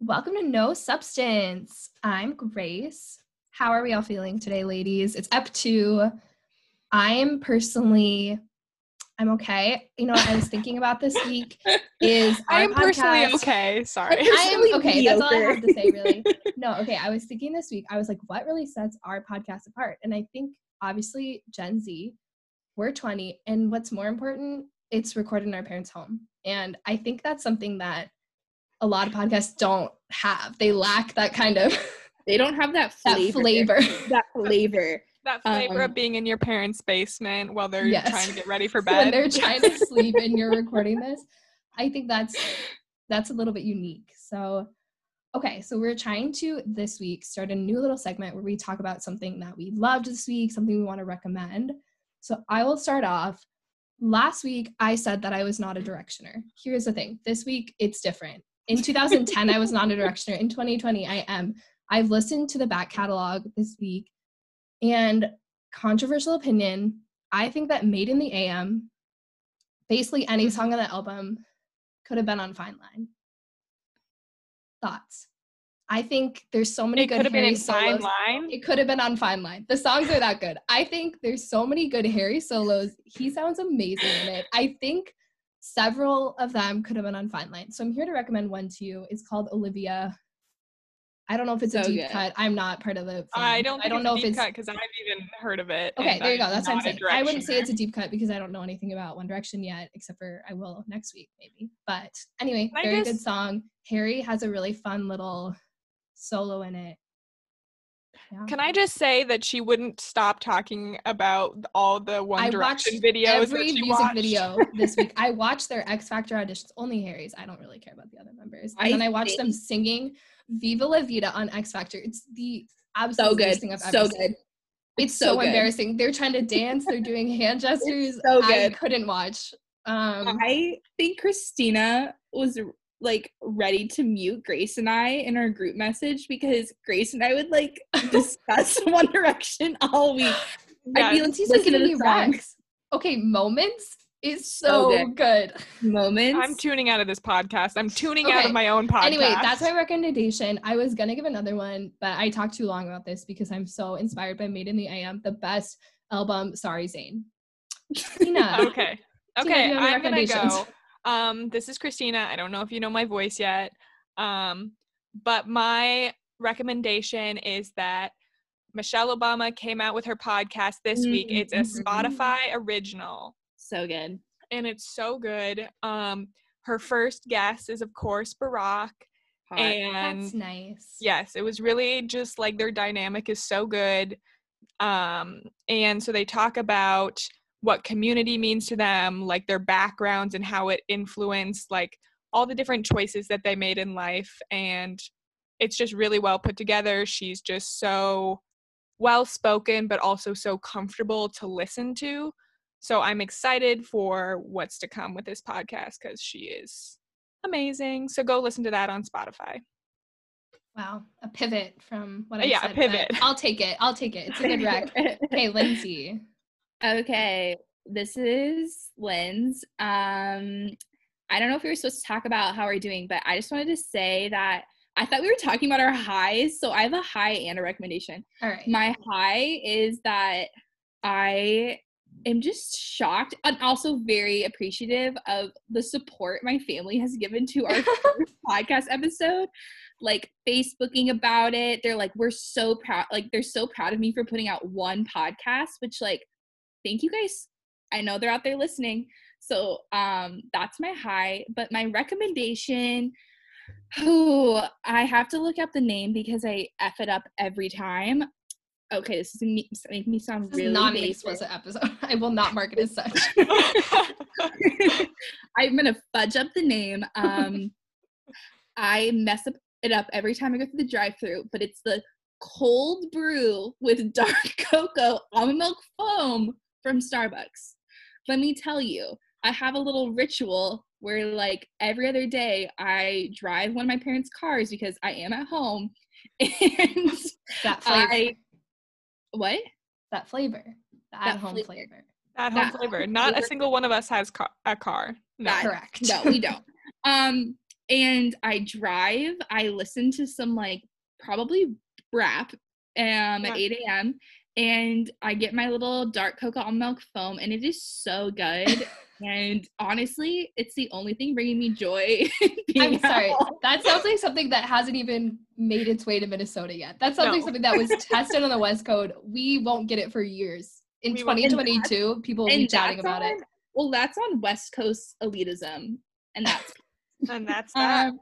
Welcome to No Substance. I'm Grace. How are we all feeling today, ladies? It's up to. I'm personally, I'm okay. You know what I was thinking about this week is I am personally okay. Sorry. I am okay. That's all I have to say, really. No, okay. I was thinking this week, I was like, what really sets our podcast apart? And I think obviously Gen Z, we're 20. And what's more important, it's recorded in our parents' home. And I think that's something that a lot of podcasts don't have. They lack that kind of They don't have that that flavor. flavor. That flavor. that flavor Um, of being in your parents' basement while they're Yes. trying to get ready for when bed. they're trying to sleep and you're recording this. I think that's that's a little bit unique. So okay, so we're trying to this week start a new little segment where we talk about something that we loved this week, something we want to recommend. So I will start off. Last week I said that I was not a directioner. Here's the thing. This week it's different. In 2010 I was not a directioner. In 2020 I am. I've listened to the back catalog this week and controversial opinion, I think that Made in the AM, basically any mm-hmm. song on the album, could have been on Fine Line. Thoughts? I think there's so many it good could have been Harry in fine line. It could have been on Fine Line. The songs are that good. I think there's so many good Harry solos. He sounds amazing in it. I think several of them could have been on Fine Line. So I'm here to recommend one to you. It's called Olivia. I don't know if it's a deep good. cut. I'm not part of the. I don't. I don't know if it's because I've even heard of it. Okay, there you go. That's what I'm saying. I wouldn't say it's a deep cut because I don't know anything about One Direction yet, except for I will next week maybe. But anyway, very good song. Harry has a really fun little solo in it. Yeah. Can I just say that she wouldn't stop talking about all the One I Direction videos every music watched? video this week. I watched their X Factor auditions, only Harry's. I don't really care about the other members. And I then I watched them singing Viva La Vida on X Factor. It's the absolute So good. thing I've ever So seen. good. It's so embarrassing. They're trying to dance. They're doing hand gestures. so good. I couldn't watch. Um, I think Christina was like ready to mute Grace and I in our group message because Grace and I would like discuss One Direction all week. Yeah, I'd be like, Lindsay's listen to Infinity the songs, Okay, moments is So so good. moments. I'm tuning out of this podcast. I'm tuning out of my own podcast. Anyway, that's my recommendation. I was gonna give another one, but I talked too long about this because I'm so inspired by Made in the AM, the best album. Sorry, Zayn. Tina. okay. Okay, you have any I'm gonna go. Um, this is Christina. I don't know if you know my voice yet. Um, but my recommendation is that Michelle Obama came out with her podcast this week. It's a Mhm. Spotify original. so good. and it's so good. Um, her first guest is of course Barack, Hot. and That's nice. yes, it was really just like their dynamic is so good. Um, and so they talk about what community means to them, like their backgrounds and how it influenced like all the different choices that they made in life. And it's just really well put together. She's just so well spoken, but also so comfortable to listen to. So I'm excited for what's to come with this podcast because she is amazing. So go listen to that on Spotify. Wow, a pivot from what I Yeah, said. pivot. I'll take it. I'll take it. It's a good rec. Okay, Lindsay. Okay, this is Lynn's. Um, I don't know if we were supposed to talk about how we're doing, but I just wanted to say that I thought we were talking about our highs. So I have a high and a recommendation. All right. My high is that I am just shocked and also very appreciative of the support my family has given to our podcast episode. Like Facebooking about it. They're like, we're so proud, like, they're so proud of me for putting out one podcast, which, like, thank you guys. I know they're out there listening. So um that's my high. But my recommendation, who I have to look up the name because I F it up every time. Okay, this is me- make me sound This is really not an explicit episode. I will not mark it as such. I'm gonna fudge up the name. Um, I mess up it up every time I go through the drive-through, but it's the cold brew with dark cocoa almond milk foam from Starbucks. Let me tell you, I have a little ritual where, like, every other day I drive one of my parents' cars because I am at home, and that flavor. I what? that flavor. The That at-home flavor. flavor. At home That flavor. Not a single one of us has car- a car. No. That- Correct. no we don't um and I drive. I listen to some like probably rap um Yeah. at 8 a.m. and I get my little dark cocoa almond milk foam, and it is so good. and honestly, it's the only thing bringing me joy. I'm sorry. home. That sounds like something that hasn't even made its way to Minnesota yet. That sounds like something that was tested on the West Coast. We won't get it for years. In We won't- And 2022, people will be chatting that's about it. Well, that's on West Coast elitism, and that's And that's that. um,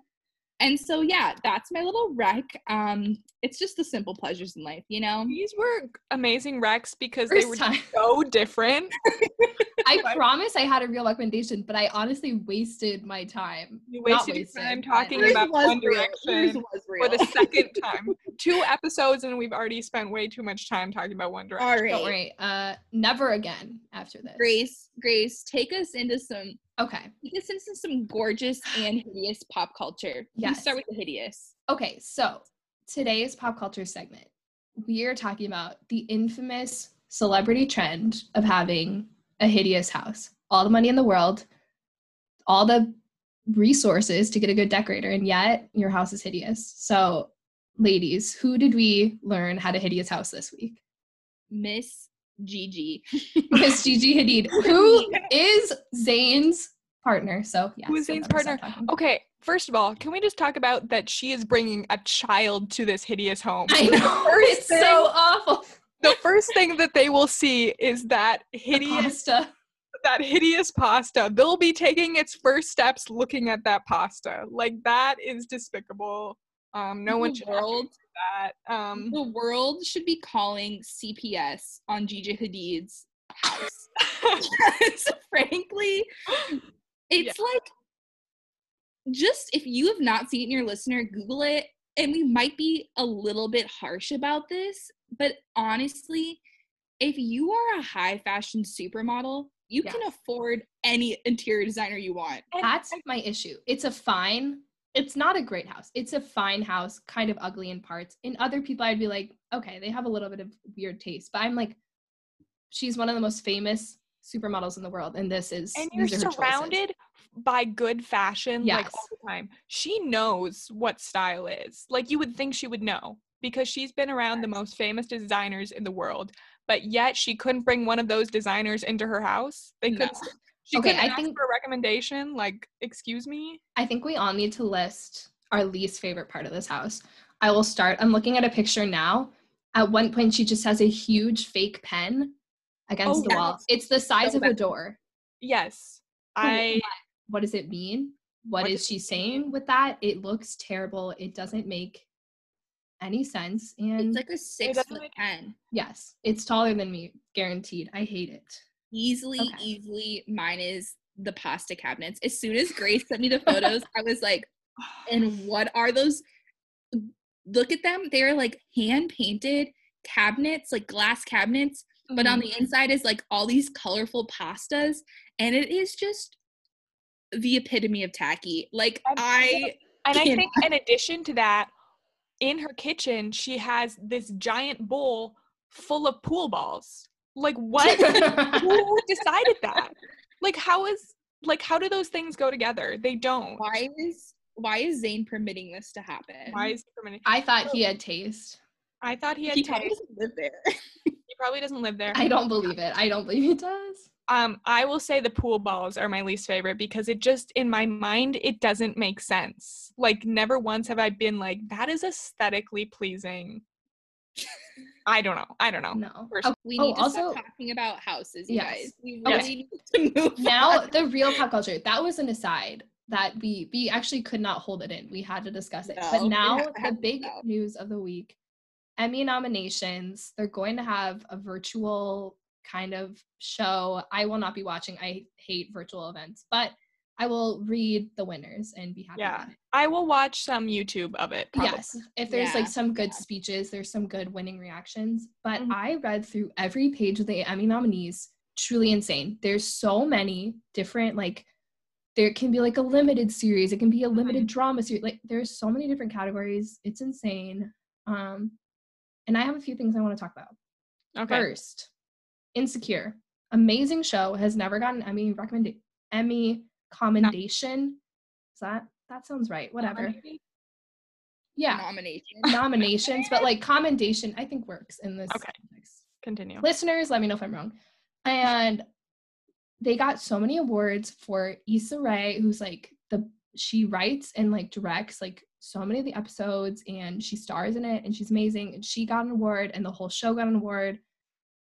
and so yeah, that's my little rec. Um, it's just the simple pleasures in life, you know. These were amazing recs because they were time. so different. I promise I had a real recommendation, but I honestly wasted my time. You Not wasted your wasted, time talking Yours about One real. Direction for the second time. Two episodes and we've already spent way too much time talking about One Direction. all right. Don't worry. Uh, never again after this. Grace, Grace, take us into some Okay. us into some gorgeous and hideous pop culture. Yes. start with the hideous. Okay, so today's pop culture segment, we are talking about the infamous celebrity trend of having a hideous house. All the money in the world, all the resources to get a good decorator, and yet your house is hideous. So, ladies, who did we learn had a hideous house this week? Miss Gigi. Miss Gigi Hadid, who is Zayn's partner. So, yeah. Who is Zayn's partner? Okay, first of all, can we just talk about that she is bringing a child to this hideous home? I know. It's so awful. the first thing that they will see is that hideous Pasta. that hideous pasta. They'll be taking its first steps looking at that pasta. Like that is despicable. Um, no one should world that. Um, the world should be calling CPS on Gigi Hadid's house. Because frankly, it's like just if you have not seen it, your listener, Google it. And we might be a little bit harsh about this, but honestly, if you are a high fashion supermodel, you can afford any interior designer you want. and- That's my issue. It's a fine. It's not a great house. It's a fine house, kind of ugly in parts. In other people, I'd be like, okay, they have a little bit of weird taste. But I'm like, she's one of the most famous supermodels in the world, and this is and you're surrounded by good fashion like all the time. She knows what style is. Like you would think she would know because she's been around the most famous designers in the world, but yet she couldn't bring one of those designers into her house. They No. Couldn't. She Okay, I ask think- for a recommendation. Like, excuse me. I think we all need to list our least favorite part of this house. I will start. I'm looking at a picture now. At one point, she just has a huge fake pen against Oh, the wall. It's the size So of a door. Yes, I. what does it mean? what What is she it saying with that? It looks terrible. It doesn't make any sense. And It's like a six foot make- ten. yes, it's taller than me, guaranteed. I hate it. Easily, Okay. easily, mine is the pasta cabinets. As soon as Grace sent me the photos, I was like, and what are those? Look at them. They're like hand painted cabinets, like glass cabinets, but on Mhm. the inside is like all these colorful pastas. And it is just the epitome of tacky. Like, I, And I think in addition to that, in her kitchen, she has this giant bowl full of pool balls. Like what? Who decided that? Like how is like how do those things go together? They don't. why is, why is Zayn permitting this to happen? Why is he permitting? I thought he had taste. I thought he had he taste. probably doesn't live there? He probably doesn't live there. I don't believe it. I don't believe he does. Um, I will say the pool balls are my least favorite because it just in my mind it doesn't make sense. Like never once have I been like that is aesthetically pleasing. I don't know. I don't know. No. First- Okay, oh, We Oh, need to also- stop talking about houses, you Yes. guys. We Okay. really need to move now on. the real pop culture. That was an aside that we we actually could not hold it in. We had to discuss it. No, but now the big now. news of the week. Emmy nominations. They're going to have a virtual kind of show. I will not be watching. I hate virtual events, but I will read the winners and be happy Yeah. I will watch some YouTube of it. Probably. Yes, if there's Yeah, like some good yeah. speeches, there's some good winning reactions. But Mhm. I read through every page of the Emmy nominees. Truly insane. There's so many different like. There can be like a limited series. It can be a limited drama series. Like there's so many different categories. It's insane. Um, and I have a few things I want to talk about. Okay. First, Insecure, amazing show. Has never gotten Emmy recommended Emmy commendation. Is that that sounds right. Whatever. Nominated? Yeah, Nomination. nominations, but like commendation, I think works in this Okay. context. Continue. Listeners, let me know if I'm wrong. And they got so many awards for Issa Rae, who's like the she writes and like directs like so many of the episodes and she stars in it and she's amazing and she got an award and the whole show got an award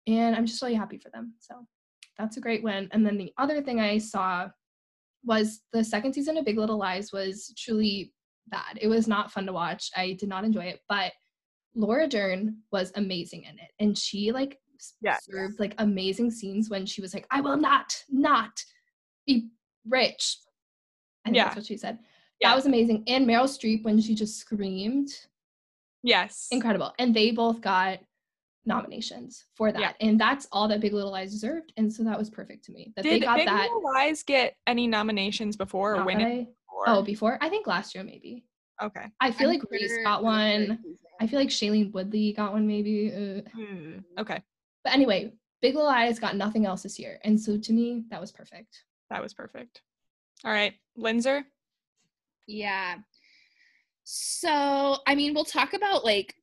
and i'm just really happy for them so that's a great win and then the other thing i saw was the second season of big little lies was truly bad it was not fun to watch i did not enjoy it but laura dern was amazing in it and she like Yes. served like amazing scenes when she was like i will not not be rich i think Yeah. that's what she said Yeah. that was amazing and meryl streep when she just screamed Yes. incredible and they both got nominations for that Yeah. and that's all that big little lies deserved and so that was perfect to me that Did they got that Big that Little Lies get any nominations before or not win it I- before? oh before i think last year maybe okay. i feel I'm like reese got for the third one i feel like shailene woodley got one maybe uh, Hmm, Okay. but anyway big little lies got nothing else this year and so to me that was perfect That was perfect. All right. Linzer? Yeah. So, I mean, we'll talk about like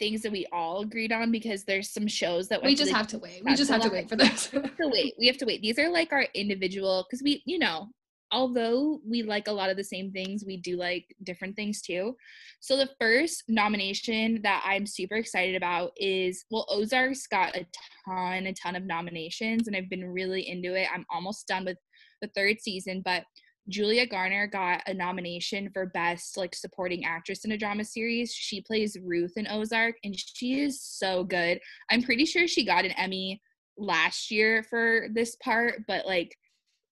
things that we all agreed on because there's some shows that we just have to wait we just have to wait for this we have to wait. We have to wait. These are like our individual because we, you know, although we like a lot of the same things, we do like different things too. So the first nomination that I'm super excited about is well, Ozark's got a ton, a ton of nominations, and I've been really into it. I'm almost done with the third season, but Julia Garner got a nomination for best like supporting actress in a drama series. She plays Ruth in Ozark and she is so good. I'm pretty sure she got an Emmy last year for this part, but like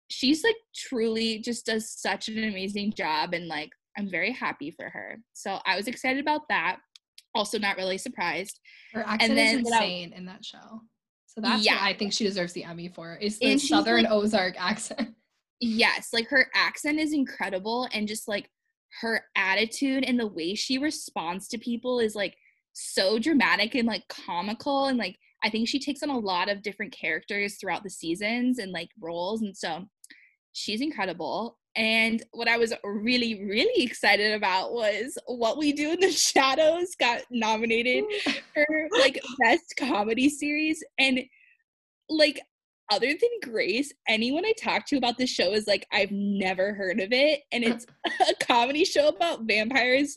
she's like truly just does such an amazing job and like I'm very happy for her. So I was excited about that. Also not really surprised. her accent then is what I- insane in that show so that's Yeah. what i think she deserves the emmy for is the And southern like- ozark accent Yes, like her accent is incredible and just like her attitude and the way she responds to people is like so dramatic and like comical and like I think she takes on a lot of different characters throughout the seasons and like roles and so she's incredible. And what I was really really excited about was What We Do in the Shadows got nominated for like best comedy series and like other than Grace, anyone I talk to about this show is like, I've never heard of it. And it's a comedy show about vampires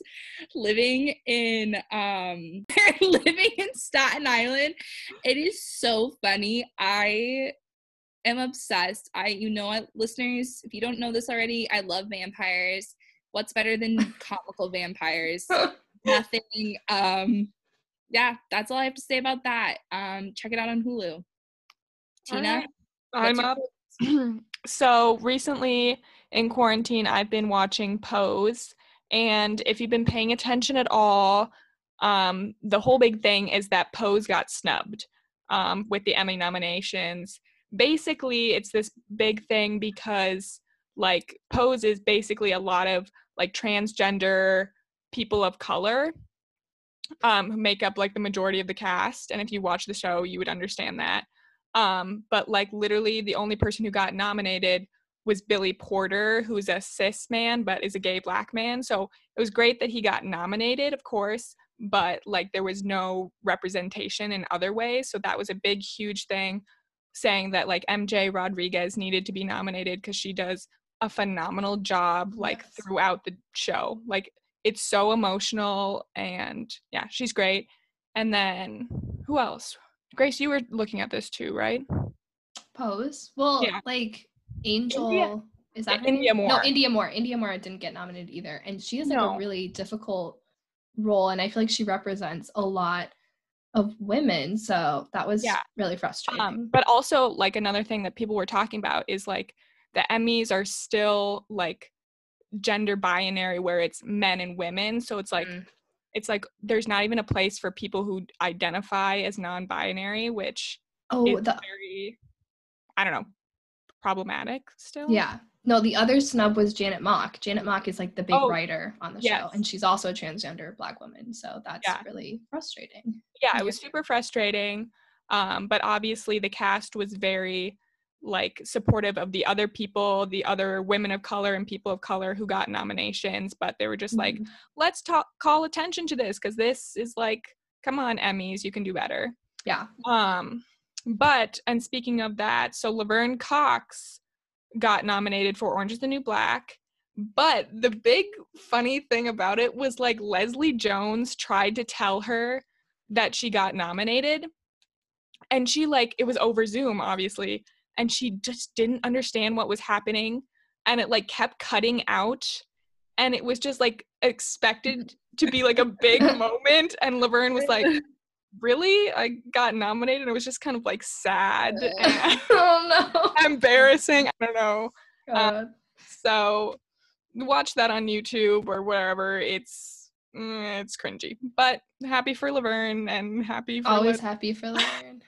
living in um living in Staten Island. It is so funny. I am obsessed. I you know I listeners, if you don't know this already, I love vampires. What's better than comical vampires? Nothing. Um yeah, that's all I have to say about that. Um check it out on Hulu. Tina, Alright, what's I'm up. so recently in quarantine, I've been watching Pose. And if you've been paying attention at all, um, the whole big thing is that Pose got snubbed um, with the Emmy nominations. Basically, it's this big thing because, like, Pose is basically a lot of like transgender people of color um, who make up like the majority of the cast. And if you watch the show, you would understand that. Um, but like literally the only person who got nominated was Billy Porter, who's a cis man but is a gay black man. So it was great that he got nominated, of course, but like there was no representation in other ways. So that was a big, huge thing saying that like MJ Rodriguez needed to be nominated because she does a phenomenal job like Yes. throughout the show. Like it's so emotional and yeah, she's great. And then who else? Grace, you were looking at this too, right? Pose. Well, Yeah. like Angel is that India name? No, Moore. Indya Moore. Indya Moore didn't get nominated either, and she has like No. a really difficult role, and I feel like she represents a lot of women. So that was Yeah. really frustrating. Um, but also like another thing that people were talking about is like the Emmys are still like gender binary where it's men and women. So it's like Mm. It's like there's not even a place for people who identify as non-binary, which oh, is the very I don't know problematic still. yeah. No, the other snub was Janet Mock. Janet Mock is like the big Oh, writer on the yes. show, and she's also a transgender black woman. So that's Yeah. really frustrating. yeah, Yeah. it was super frustrating. Um, but obviously the cast was very like supportive of the other people, the other women of color and people of color who got nominations, but they were just like, Mhm. let's talk call attention to this because this is like, come on, Emmys, you can do better. yeah. Um, but and speaking of that, so Laverne Cox got nominated for Orange is the New Black. But the big funny thing about it was like Leslie Jones tried to tell her that she got nominated. And she like it was over Zoom, obviously, and she just didn't understand what was happening. And it like kept cutting out. And it was just like expected to be like a big moment. And Laverne was like, really i got nominated it was just kind of like sad and oh embarrassing i don't know no. God. so watch that on youtube or wherever it's mm, it's cringy but happy for laverne and happy for Always happy for Laverne.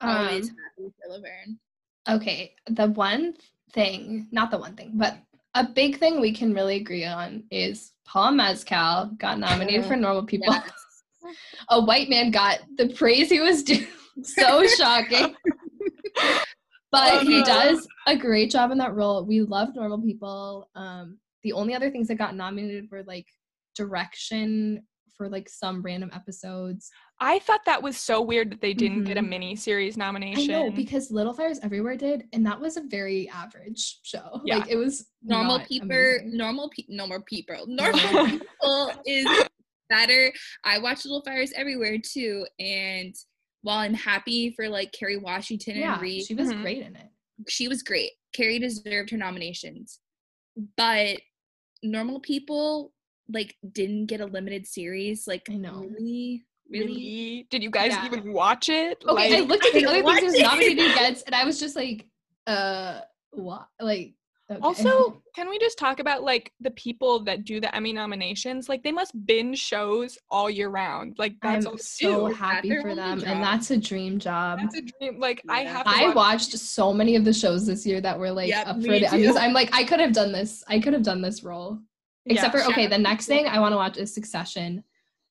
Always Um, happy for Laverne. Okay, the one thing, not the one thing, but a big thing we can really agree on is Paul Mescal got nominated for Normal People. Yes. A white man got the praise he was due. so shocking. But he does a great job in that role. We love Normal People. Um, the only other things that got nominated were like direction for like some random episodes. i thought that was so weird that they didn't get a Mhm. mini series I nomination know because Little Fires Everywhere did, and that was a very average show. Yeah. Like it was normal people amazing. normal people normal people normal people is better i watch little fires everywhere too and while i'm happy for like kerry washington Yeah, and reed she was Mhm. great in it. she was great kerry deserved her nominations but normal people like didn't get a limited series like I know. really really really did you guys Yeah. even watch it Okay, I looked at the other things it was watched nominated against, and I was just like, uh, what? Like, okay. Also, can we just talk about like the people that do the Emmy nominations? Like they must binge shows all year round. Like that's I'm so do. Happy their for them, job? and that's a dream job. That's a dream. Like I have. To I watch- watched so many of the shows this year that were like Yep, up for the Emmys. I'm like, I could have done this. I could have done this role. Except Yeah. for okay, the next thing I want to watch is Succession.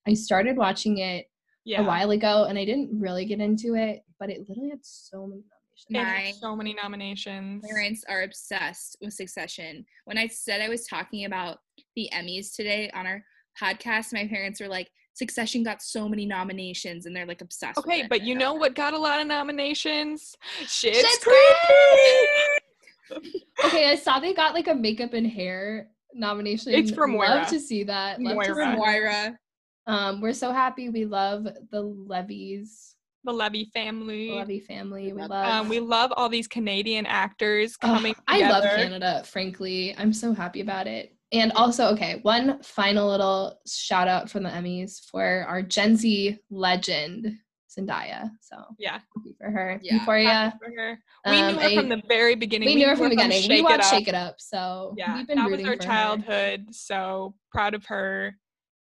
I started watching it yeah. a while ago, and I didn't really get into it, but it literally had so many nominations. My- so many nominations. parents are obsessed with Succession. When I said I was talking about the Emmys today on our podcast, my parents were like, Succession got so many nominations and they're like obsessed with Okay, it. but you know what got a lot of nominations? Shit's Schitt's Creek. Okay, I saw they got like a makeup and hair nomination. It's for Moira. Love to see that. Love to Moira. see Moira. Um, we're so happy. We love the Levys, The Levy family. the Levy family. We love love. Um, we love all these Canadian actors Ugh, coming I love. Canada, frankly. I'm so happy about it. And also, okay, one final little shout out from the Emmys for our Gen Z legend, Zendaya. So Yeah. happy for her. Yeah. Euphoria. Happy for her. We Um, knew her from the very beginning. We knew her from the beginning. Shake We watched Up. Shake It Up. So Yeah, we've been that was rooting our for her. childhood. So proud of her.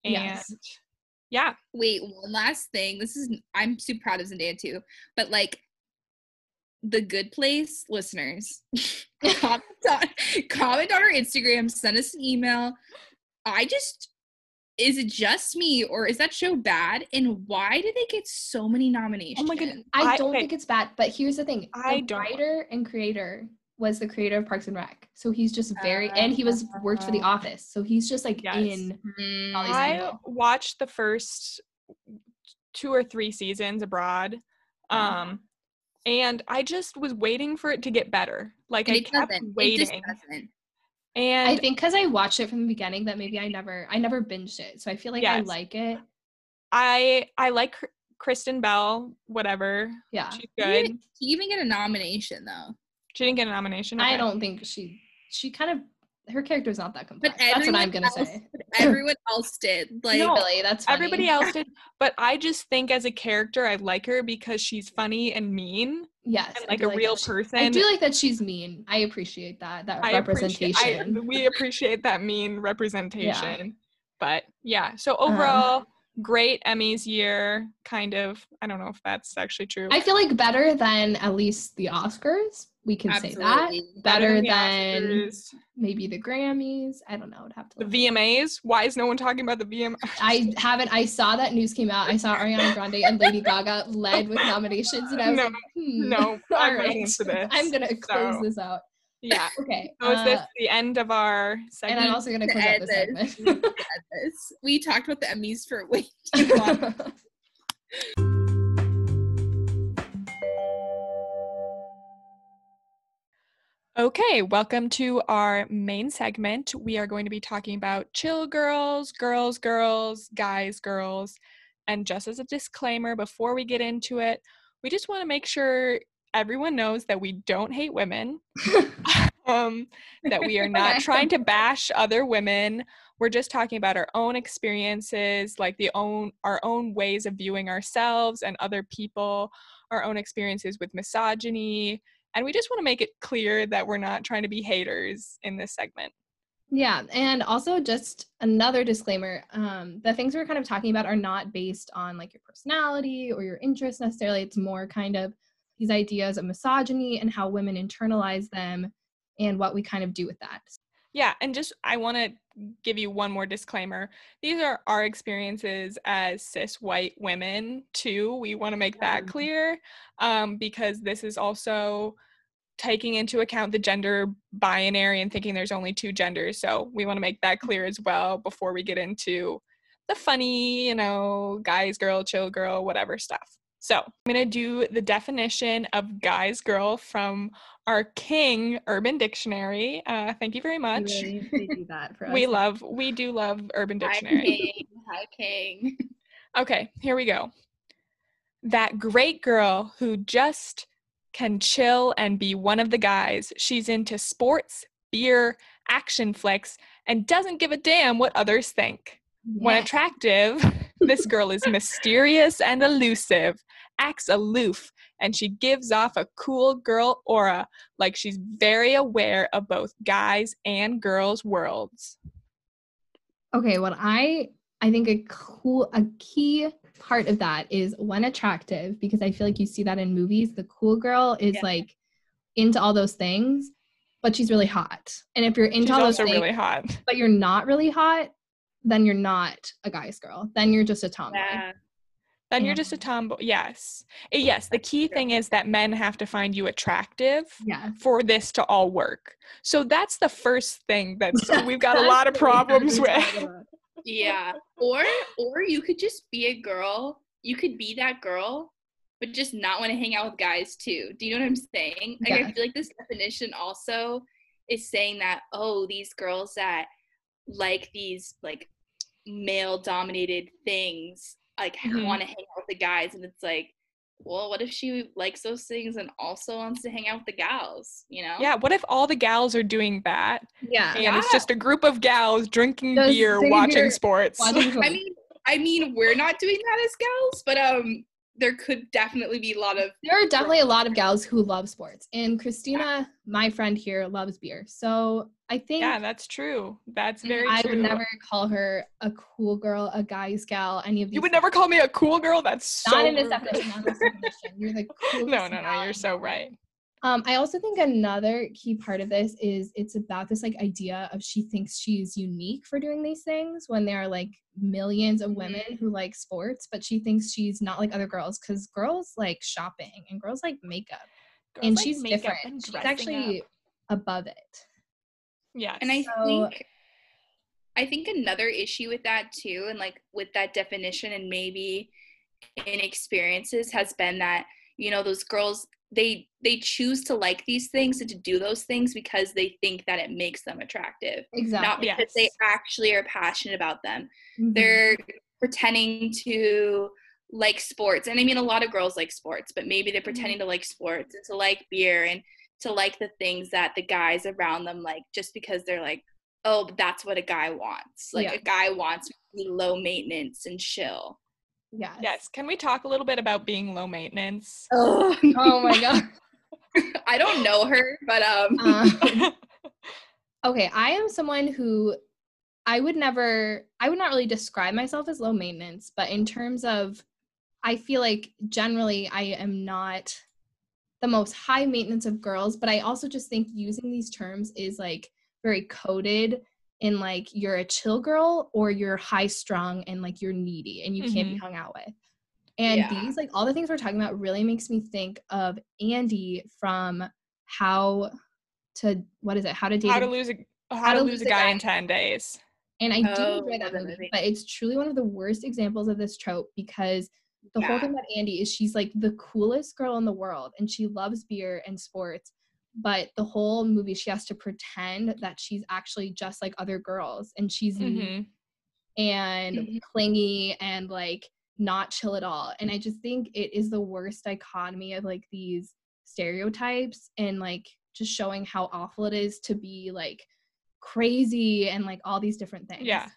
And Yes. yeah, Wait, one last thing. This is I'm super proud of Zendaya too. But like the good place listeners comment, on, comment on our Instagram, send us an email. I just is it just me or is that show bad? And why did they get so many nominations? Oh my goodness. I I- don't okay. think it's bad, but here's the thing: I the don't- writer and creator was the creator of Parks and Rec, so he's just very, and he was worked for The. Office, so he's just like Yes. in. Mm, I watched the first two or three seasons abroad. Yeah. Um and I just was waiting for it to get better. Like and I it kept doesn't. It waiting. Just doesn't. and I think because I watched it from the beginning, that maybe I never, I never binged it, so I feel like I like it. I I like Kristen Bell, whatever. Yeah, She's good. didn't- even get a nomination though. She didn't get a nomination. I don't think she, she kind of, her character's not that complex. But That's what I'm gonna else- say. But everyone else did. Like No, Really, that's funny. Everybody else did, but I just think as a character, I like her because she's funny and mean yes, and like a real that she- person. I do like that she's mean. I appreciate that that I appreciate- representation. I, we appreciate that mean representation. But yeah, so um, overall, great Emmys year. Kind of. I don't know if that's actually true. I feel like better than at least the Oscars. We can say that better than the than maybe the Grammys. I don't know. I'd have to. the look up. VMAs. Why is no one talking about the VMAs? I haven't. I saw that news came out. I saw Ariana Grande and Lady Gaga led with nominations, and I was No, like, hmm, no, all I'm right. not into this, I'm gonna close so- this out. yeah. Okay. So is this uh, the end of our segment? and? I'm also gonna close out this this. segment. This- We talked about the Emmys for way too long. Okay, welcome to our main segment. We are going to be talking about chill girls, girls, girls, guys, girls. And just as a disclaimer, before we get into it, we just want to make sure everyone knows that we don't hate women, um, that we are not trying to bash other women. We're just talking about our own experiences, like the own our own ways of viewing ourselves and other people, our own experiences with misogyny, and we just want to make it clear that we're not trying to be haters in this segment. Yeah, and also just another disclaimer: um, the things we're kind of talking about are not based on like your personality or your interests necessarily. It's more kind of these ideas of misogyny and how women internalize them, and what we kind of do with that. Yeah, and just I want to give you one more disclaimer. These are our experiences as cis white women too. We want to make that clear um, because this is also taking into account the gender binary and thinking there's only two genders. So we want to make that clear as well before we get into the funny, you know, guys, girl, chill girl, whatever stuff. So I'm going to do the definition of guys, girl from our King Urban Dictionary. Uh, thank you very much. We really do that for us. We love, we do love Urban Dictionary. Hi. King. Hi, King. Okay, here we go. That great girl who just can chill and be one of the guys. She's into sports, beer, action flicks, and doesn't give a damn what others think. When attractive, this girl is mysterious and elusive, acts aloof, and she gives off a cool girl aura, like she's very aware of both guys and girls' worlds. Okay, what I I think a cool a key part of that is when attractive because I feel like you see that in movies. The cool girl is Yeah. like into all those things, but she's really hot. And if you're into She's all those things, really hot. but you're not really hot, then you're not a guy's girl. Then you're just a tomboy. Yeah. Then you're just a tomboy. Yes. Uh, Yes. The key thing is that men have to find you attractive Yeah. for this to all work. So that's the first thing that's we've got a lot of what we have problems with. Yeah. Or or you could just be a girl. You could be that girl, but just not want to hang out with guys too. Do you know what I'm saying? Like I feel like this definition also is saying that oh, these girls that like these like male dominated things like Mhm. want to hang out with the guys and it's like well what if she likes those things and also wants to hang out with the gals you know Yeah. What if all the gals are doing that Yeah. and it's just a group of gals drinking Just beer, watching beer, sports? Watching I mean, I mean, we're not doing that as gals, but um, there could definitely be a lot of there are definitely a lot of gals who love sports. And Christina, my friend here, loves beer. So I think yeah, that's true. That's very I true. would never call her a cool girl, a guy's gal, any of these. you would never call me a cool girl? That's Not in this rude. in this definition. You're the coolest No, no, no, gal you're so right. Um, I also think another key part of this is it's about this like idea of she thinks she's unique for doing these things when there are like millions of women who like sports, but she thinks she's not like other girls because girls like shopping and girls like makeup, Girls and like she's makeup different. and She's actually up. above it. Yeah, And I So- think I think another issue with that too, and like with that definition and maybe in experiences has been that, you know, those girls they they choose to like these things and to do those things because they think that it makes them attractive. Not Exactly. because they actually are passionate about them. Mhm. They're pretending to like sports. And I mean a lot of girls like sports, but maybe they're pretending to like sports and to like beer and to like the things that the guys around them like just because they're like oh but that's what a guy wants like Yeah. a guy wants low maintenance and chill yes. Yes. Can we talk a little bit about being low maintenance? oh, Oh my god. i don't know her but um Um, okay, I am someone who I would never, I would not really describe myself as low maintenance, but in terms of, I feel like generally I am not the most high maintenance of girls, but I also just think using these terms is like very coded in like you're a chill girl or you're high strung and like you're needy and you mm-hmm. can't be mm-hmm. hung out with. And yeah. these like all the things we're talking about really makes me think of Andy from how to what is it? How to date How to lose a how, how to, lose, lose a guy, guy in 10 days. And I oh, do enjoy that movie, movie, but it's truly one of the worst examples of this trope because the yeah. whole thing about Andy is she's like the coolest girl in the world and she loves beer and sports. But the whole movie, she has to pretend that she's actually just like other girls and she's mm-hmm. and mm-hmm. clingy and like not chill at all. And I just think it is the worst dichotomy of like these stereotypes and like just showing how awful it is to be like crazy and like all these different things. Yeah. So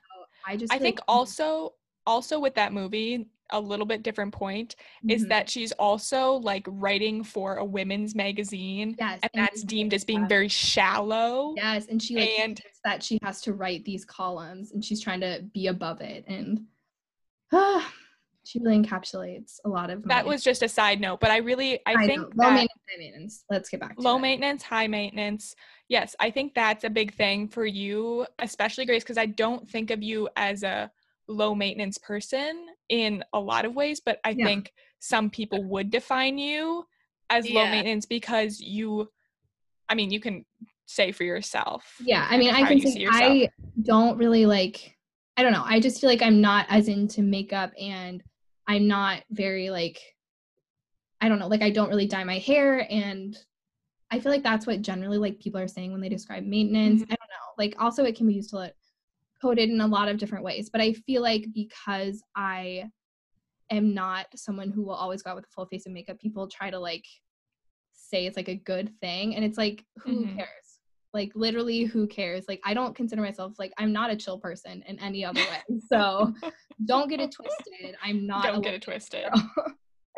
I just I think like- also also with that movie a little bit different point mm-hmm. is that she's also like writing for a women's magazine yes and, and that's deemed as being very shallow yes and she like and that she has to write these columns and she's trying to be above it and uh, she really encapsulates a lot of that was just a side note but i really i, I think know. low maintenance high maintenance let's get back low it. maintenance high maintenance yes i think that's a big thing for you especially grace because i don't think of you as a low maintenance person in a lot of ways but i yeah. think some people would define you as yeah. low maintenance because you i mean you can say for yourself yeah i mean i can say i don't really like i don't know i just feel like i'm not as into makeup and i'm not very like i don't know like i don't really dye my hair and i feel like that's what generally like people are saying when they describe maintenance mm-hmm. i don't know like also it can be used to let coded in a lot of different ways. But I feel like because I am not someone who will always go out with a full face of makeup, people try to like say it's like a good thing. And it's like, who mm-hmm. cares? Like literally who cares? Like I don't consider myself like I'm not a chill person in any other way. So don't get it twisted. I'm not Don't get it twisted.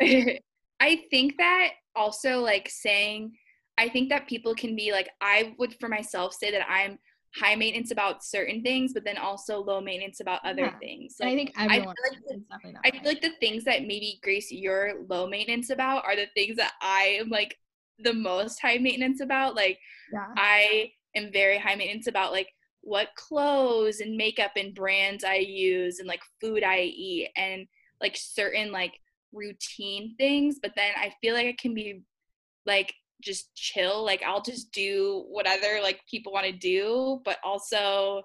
I think that also like saying I think that people can be like I would for myself say that I'm high maintenance about certain things, but then also low maintenance about other yeah. things. Like, I think everyone I feel like, the, I feel like the things that maybe Grace you're low maintenance about are the things that I am like the most high maintenance about. Like yeah. I am very high maintenance about like what clothes and makeup and brands I use and like food I eat and like certain like routine things. But then I feel like it can be like just chill like i'll just do whatever like people want to do but also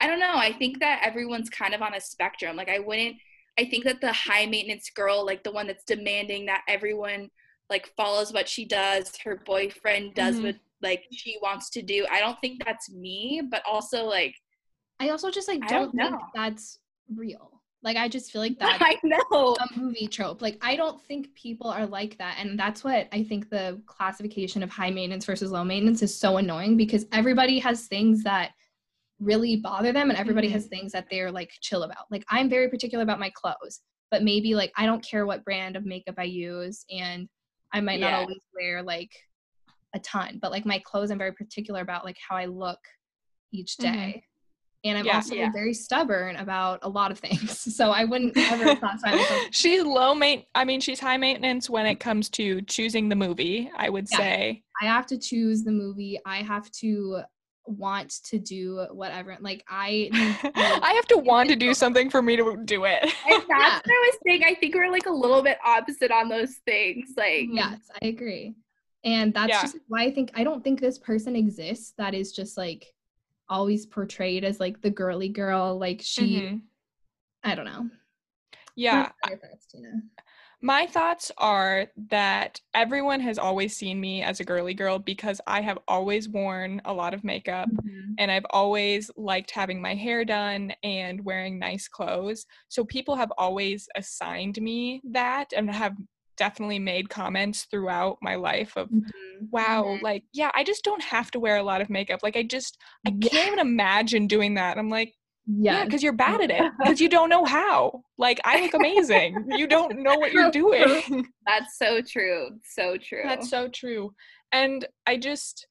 i don't know i think that everyone's kind of on a spectrum like i wouldn't i think that the high maintenance girl like the one that's demanding that everyone like follows what she does her boyfriend does mm-hmm. what like she wants to do i don't think that's me but also like i also just like don't, don't think that's real like I just feel like that I know a movie trope. Like I don't think people are like that. And that's what I think the classification of high maintenance versus low maintenance is so annoying because everybody has things that really bother them and everybody mm-hmm. has things that they're like chill about. Like I'm very particular about my clothes, but maybe like I don't care what brand of makeup I use and I might yeah. not always wear like a ton, but like my clothes I'm very particular about like how I look each mm-hmm. day. Mm-hmm and I'm yeah, also yeah. very stubborn about a lot of things. So I wouldn't ever classify myself. she's low main. I mean, she's high maintenance when it comes to choosing the movie. I would yeah. say I have to choose the movie. I have to want to do whatever. Like I, I have to want to do something for me to do it. and that's yeah. what I was saying. I think we're like a little bit opposite on those things. Like mm-hmm. yes, I agree. And that's yeah. just why I think I don't think this person exists. That is just like always portrayed as like the girly girl like she mm-hmm. i don't know yeah thoughts, my thoughts are that everyone has always seen me as a girly girl because I have always worn a lot of makeup mm-hmm. and I've always liked having my hair done and wearing nice clothes. So people have always assigned me that and have definitely made comments throughout my life of mm-hmm. wow mm-hmm. like yeah i just don't have to wear a lot of makeup. Like i just i yeah. can't even imagine doing that. I'm like yeah because you're bad at it because you don't know how. Like i look amazing. You don't know what you're doing. That's so true. So true. that's so true. And i just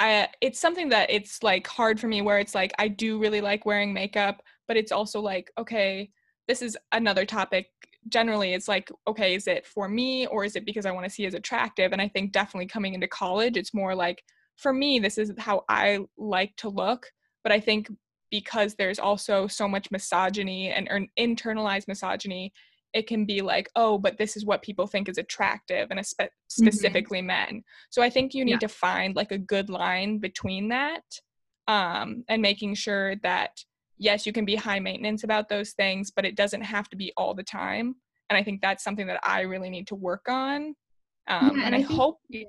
I, it's something that it's like hard for me where it's like I do really like wearing makeup, but it's also like, okay, this is another topic generally it's like okay is it for me or is it because i want to see as attractive and i think definitely coming into college it's more like for me this is how i like to look but i think because there's also so much misogyny and or internalized misogyny it can be like oh but this is what people think is attractive and spe- Mm-hmm. specifically men so i think you need Yeah. to find like a good line between that um and making sure that yes you can be high maintenance about those things but it doesn't have to be all the time and i think that's something that i really need to work on um Yeah, and i I think- hope Yeah.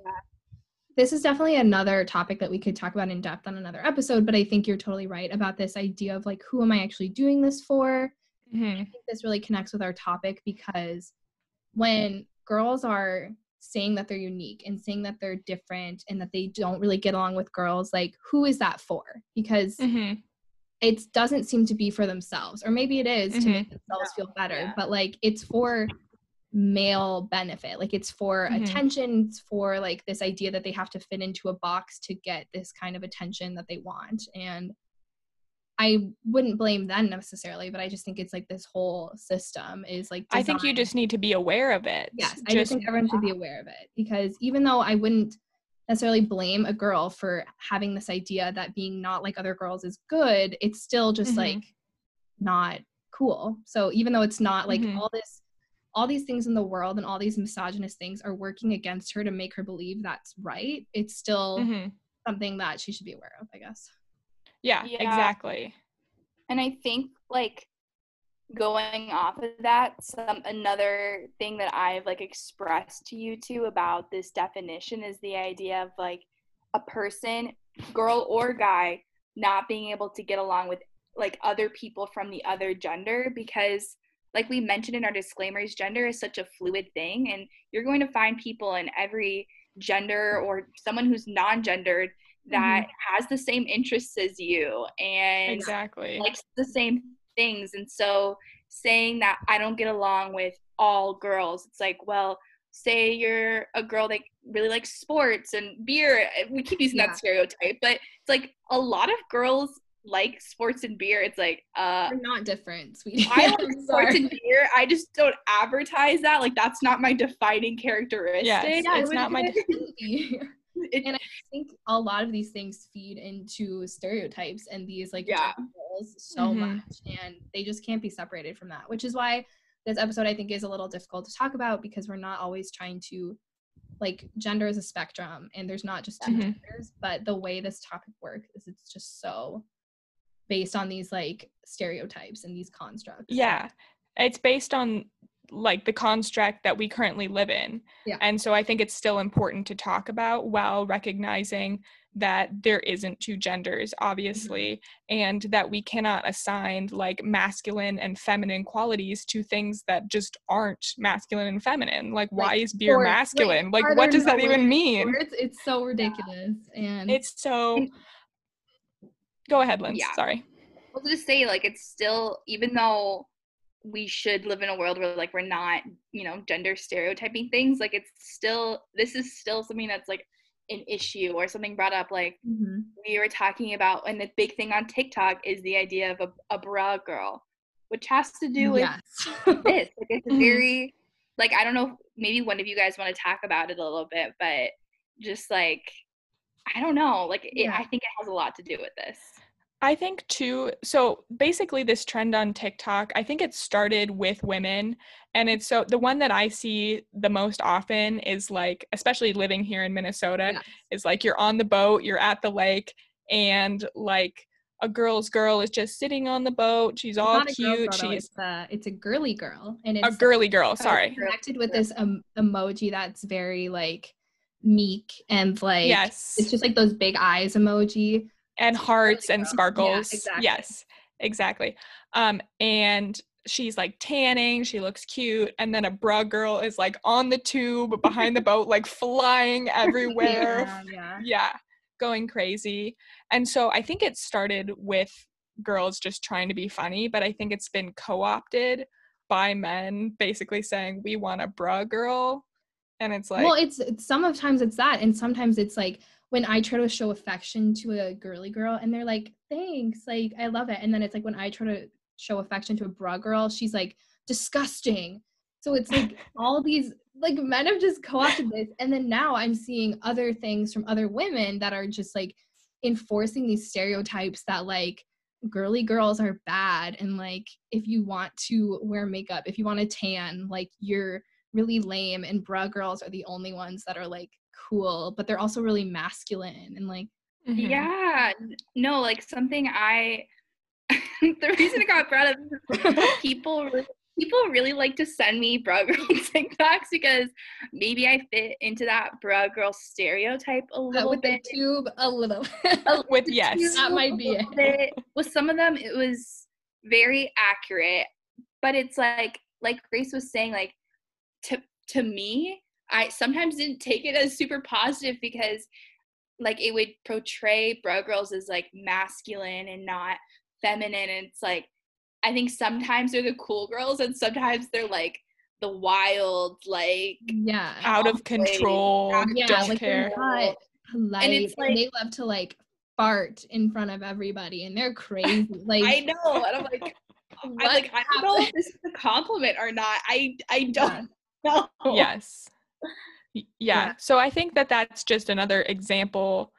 this is definitely another topic that we could talk about in depth on another episode but i think you're totally right about this idea of like who am i actually doing this for Mhm. I think this really connects with our topic because when girls are saying that they're unique and saying that they're different and that they don't really get along with girls, like who is that for? Because Mhm. It doesn't seem to be for themselves, or maybe it is to Mhm. make themselves feel better, yeah. but like it's for male benefit like it's for Mhm. attention it's for like this idea that they have to fit into a box to get this kind of attention that they want and I wouldn't blame them necessarily, but I just think it's like this whole system is like. i think you just need to be aware of it Yes, I just think everyone should be aware of it because even though I wouldn't necessarily blame a girl for having this idea that being not like other girls is good, it's still just Mhm. like not cool. So even though it's not like Mhm. all this all these things in the world and all these misogynist things are working against her to make her believe that's right, it's still Mhm. something that she should be aware of, I guess. yeah, Yeah. exactly And I think like going off of that, some another thing that I've like expressed to you two about this definition is the idea of like a person, girl or guy, not being able to get along with like other people from the other gender because like we mentioned in our disclaimers, gender is such a fluid thing and you're going to find people in every gender or someone who's non-gendered that mm-hmm. has the same interests as you and exactly. likes the same things and so saying that i don't get along with all girls it's like well say you're a girl that really likes sports and beer we keep using Yeah. that stereotype but it's like a lot of girls like sports and beer it's like uh We're not different, sweetie. I like sports and beer. I just don't advertise that. Like that's not my defining characteristic. Yes, Yeah, it's not my would- it shouldn't be. It- and I think a lot of these things feed into stereotypes and these like Yeah. roles so Mhm. much, and they just can't be separated from that. Which is why this episode I think is a little difficult to talk about because we're not always trying to like gender is a spectrum and there's not just 2 Mhm. genders, but the way this topic works is it's just so based on these like stereotypes and these constructs. Yeah. It's based on like the construct that we currently live in. Yeah. And so I think it's still important to talk about while recognizing that there isn't two genders, obviously, mm-hmm. and that we cannot assign like masculine and feminine qualities to things that just aren't masculine and feminine. Like, why Like is beer like, masculine? Like, are what does that even mean? It's, it's so ridiculous. And It's so. Go ahead, Lynn. Yeah. Sorry. I'll just say like it's still even though we should live in a world where like we're not you know gender stereotyping things like it's still this is still something that's like an issue or something brought up like Mhm. we were talking about and the big thing on tiktok is the idea of a, a bra girl which has to do with yes. this like it's Mhm. very like i don't know maybe one of you guys want to talk about it a little bit but just like i don't know like it, Yeah. i think it has a lot to do with this I think too. So basically, this trend on TikTok, I think it started with women. And it's so the one that I see the most often is like, especially living here in Minnesota, Yes. is like you're on the boat, you're at the lake, and like a girl's girl is just sitting on the boat. She's It's all cute. girl, She's it's a it's a girly girl, and it's a girly girl. Sorry. connected with this um, emoji that's very like meek and like yes. it's just like those big eyes emoji. And hearts and girl. Yeah, sparkles. exactly. Yes, exactly. Um, and she's like tanning, she looks cute, and then a bra girl is like on the tube behind the boat, like flying everywhere. Yeah, yeah. yeah, going crazy. And so I think it started with girls just trying to be funny, but I think it's been co-opted by men basically saying we want a bra girl. And it's like well, it's, it's sometimes it's that, and sometimes it's like when I try to show affection to a girly girl, and they're like, "Thanks, like I love it," and then it's like when I try to show affection to a bra girl, she's like, "Disgusting," So it's like all these like men have just co-opted this and then now I'm seeing other things from other women that are just like enforcing these stereotypes that like girly girls are bad and like if you want to wear makeup, if you want to tan, like you're really lame and bra girls are the only ones that are like cool, but they're also really masculine and like mm-hmm. Yeah. No, like something I the reason it got brought up is people really people really like to send me bra girl TikToks because maybe I fit into that bra girl stereotype a little uh, with bit. The tube a little. with yes, that might be it. Bit. With some of them, it was very accurate, but it's like like Grace was saying, like to to me, I sometimes didn't take it as super positive because like it would portray bro girls as like masculine and not feminine and it's like I think sometimes they're the cool girls and sometimes they're like the wild, like yeah, out of control, yeah, don't like care. Not polite, and it's like and they love to like fart in front of everybody, and they're crazy. Like I know, and I'm like, I'm like, I don't know if this is a compliment or not. I I don't yeah. know. Yes. Yeah. yeah. So I think that that's just another example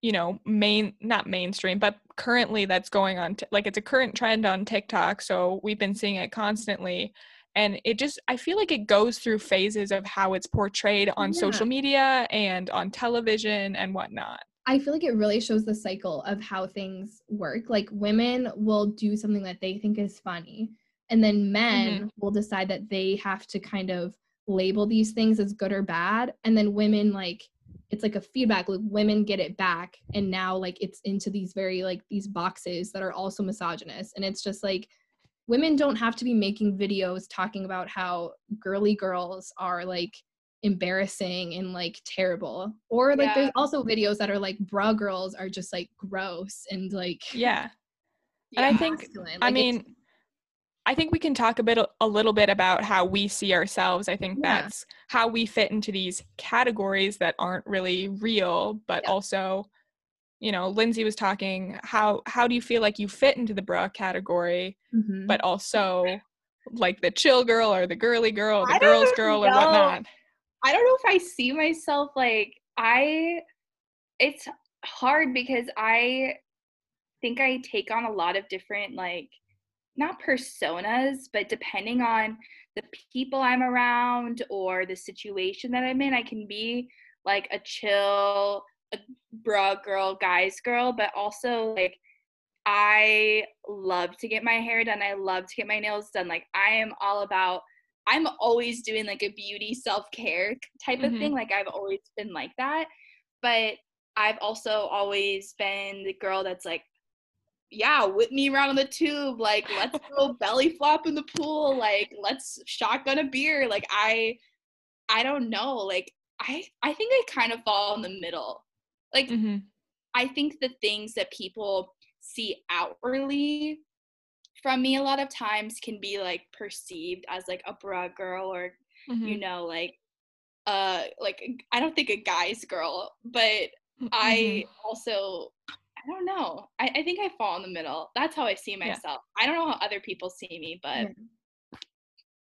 you know main not mainstream but currently that's going on t- like it's a current trend on TikTok so we've been seeing it constantly and it just I feel like it goes through phases of how it's portrayed on yeah. social media and on television and whatnot. I feel like it really shows the cycle of how things work. Like women will do something that they think is funny and then men mm-hmm. will decide that they have to kind of label these things as good or bad and then women like it's like a feedback loop. Women get it back and now like it's into these very like these boxes that are also misogynist. And it's just like women don't have to be making videos talking about how girly girls are like embarrassing and like terrible. Or like yeah. there's also videos that are like bra girls are just like gross and like yeah. And i think i mean I think we can talk a bit a little bit about how we see ourselves. I think yeah. that's how we fit into these categories that aren't really real, but yeah. also, you know, Lindsay was talking how how do you feel like you fit into the bra category, mm-hmm. but also like the chill girl or the girly girl, or the girls girl know. or whatnot. I don't know if I see myself like I it's hard because I think I take on a lot of different like not personas, but depending on the people I'm around or the situation that I'm in, I can be like a chill, a bra girl, guys girl, but also like I love to get my hair done. I love to get my nails done. Like I am all about I'm always doing like a beauty self-care type of mm-hmm. thing. Like I've always been like that. But I've also always been the girl that's like yeah, whip me around on the tube. Like, let's go belly flop in the pool. Like, let's shotgun a beer. Like, I, I don't know. Like, I, I think I kind of fall in the middle. Like, mm-hmm. I think the things that people see outwardly from me a lot of times can be like perceived as like a bra girl or, mm-hmm. you know, like, uh, like I don't think a guy's girl, but mm-hmm. I also I don't know. I, I think I fall in the middle. That's how I see myself. Yeah. I don't know how other people see me, but yeah.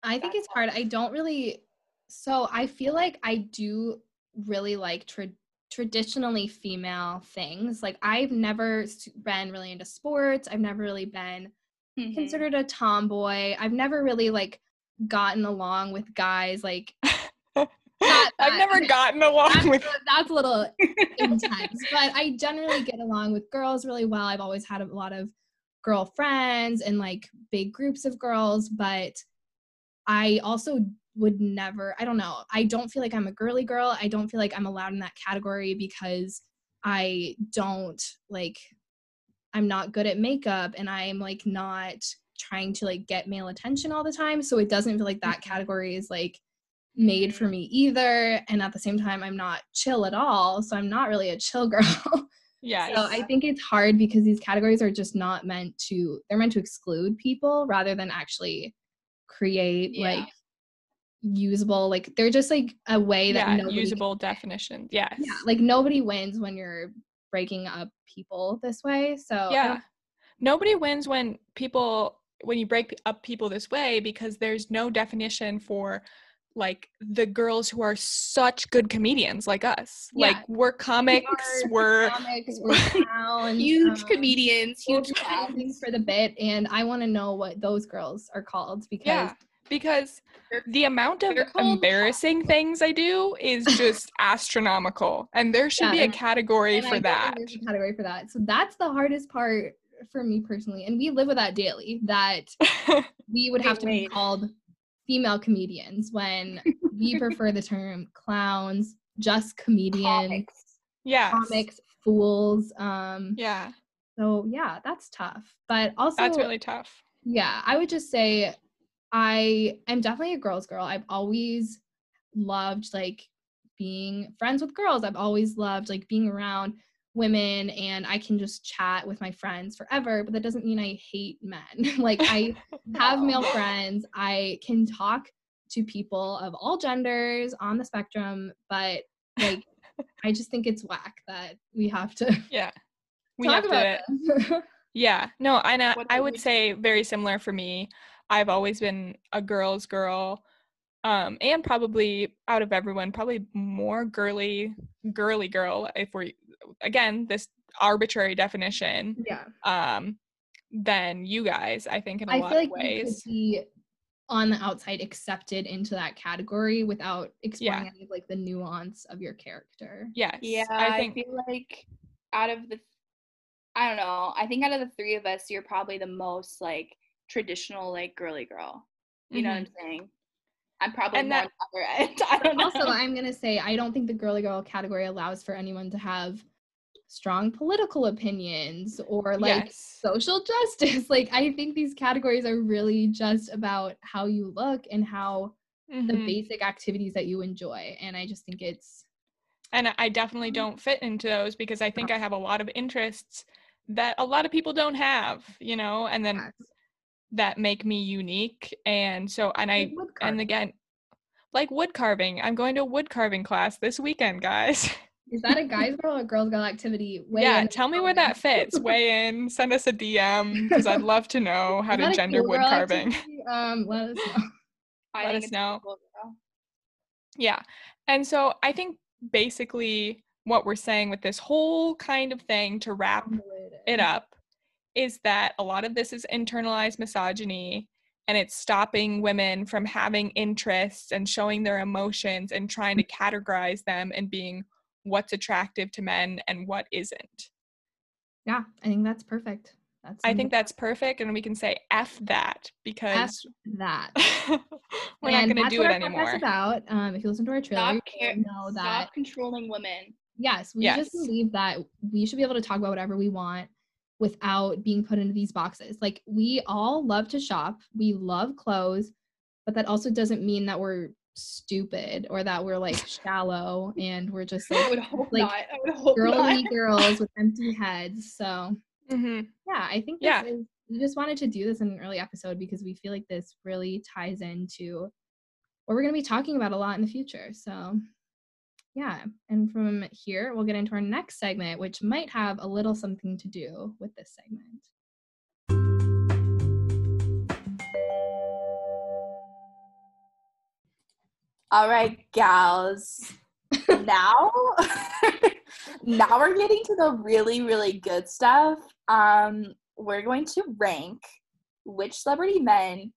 I think it's hard. I don't really so I feel like I do really like tra- traditionally female things. Like I've never been really into sports. I've never really been mm-hmm. considered a tomboy. I've never really like gotten along with guys like I've never gotten along that's, with. That's a little intense, but I generally get along with girls really well. I've always had a lot of girlfriends and like big groups of girls, but I also would never. I don't know. I don't feel like I'm a girly girl. I don't feel like I'm allowed in that category because I don't like. I'm not good at makeup, and I'm like not trying to like get male attention all the time. So it doesn't feel like that mm-hmm. category is like made for me either and at the same time i'm not chill at all so i'm not really a chill girl. Yeah so i think it's hard because these categories are just not meant to they're meant to exclude people rather than actually create yeah. like usable like they're just like a way that yeah, usable can, definition yes. Yeah like nobody wins when you're breaking up people this way so yeah. Nobody wins when people when you break up people this way because there's no definition for like the girls who are such good comedians like us. Yeah. Like we're comics, are we're comics, we're clowns, huge um, comedians, huge acting clowns. for the bit, and I want to know what those girls are called because yeah. Because the amount of they're embarrassing things I do is just astronomical. And there should Yeah, be a category and I for that. there's a category for that. So that's the hardest part for me personally, and we live with that daily. That we would have to be called female comedians when we prefer the term clowns, just comedians, yeah. comics, fools. Um, Yeah. so yeah, that's tough. But also, That's really tough. yeah, I would just say I am definitely a girl's girl. I've always loved like being friends with girls. I've always loved like being around women and I can just chat with my friends forever, but that doesn't mean I hate men. like I have No. male friends. I can talk to people of all genders on the spectrum, but like I just think it's whack that we have to Yeah. We talk have about to. Yeah, no, I know. I would say very similar for me. I've always been a girl's girl, um, and probably out of everyone, probably more girly, girly girl. If we're again this arbitrary definition, yeah. um, than you guys. I think in a I lot feel like of you could ways. be on the outside accepted into that category without exploring Yeah. any of like the nuance of your character. Yes, Yeah, I think. feel like out of the, I don't know. I think out of the three of us, you're probably the most like traditional, like girly girl. You know what I'm saying? I'm probably And more that- on the other end. I don't know. Also, I'm gonna say I don't think the girly girl category allows for anyone to have strong political opinions or like yes. social justice. Like I think these categories are really just about how you look and how the Mhm. basic activities that you enjoy. And I just think it's And I definitely Mhm. don't fit into those because I think I have a lot of interests that a lot of people don't have, you know, and then that make me unique. And so, and I, and again, like wood carving. I'm going to a wood carving class this weekend, guys. Is that a guys girl or a girls girl activity? Weigh yeah, in tell me where that fits. Weigh in, send us a DM because I'd love to know how to gender cool wood carving. activity? Um, let us know. I let us know. cool. Yeah. And so I think basically what we're saying with this whole kind of thing to wrap it up is that a lot of this is internalized misogyny and it's stopping women from having interests and showing their emotions and trying to categorize them and being what's attractive to men and what isn't. Yeah, I think that's perfect. That's I think that's perfect and we can say F that because that. we're not going to that's do what it our podcast's anymore. About um, if you listen to our trailer, Stop, care- you know that stop controlling women. yes, we Yes. just believe that we should be able to talk about whatever we want without being put into these boxes. Like we all love to shop, we love clothes, but that also doesn't mean that we're stupid or that we're like shallow and we're just I would like hope like, not. I would hope girly not. girls with empty heads. So Mhm. yeah, I think Yeah. is we just wanted to do this in an early episode because we feel like this really ties into what we're going to be talking about a lot in the future. So, yeah, and from here we'll get into our next segment, which might have a little something to do with this segment. All right, gals. now, now we're getting to the really, really good stuff. Um, we're going to rank which celebrity men,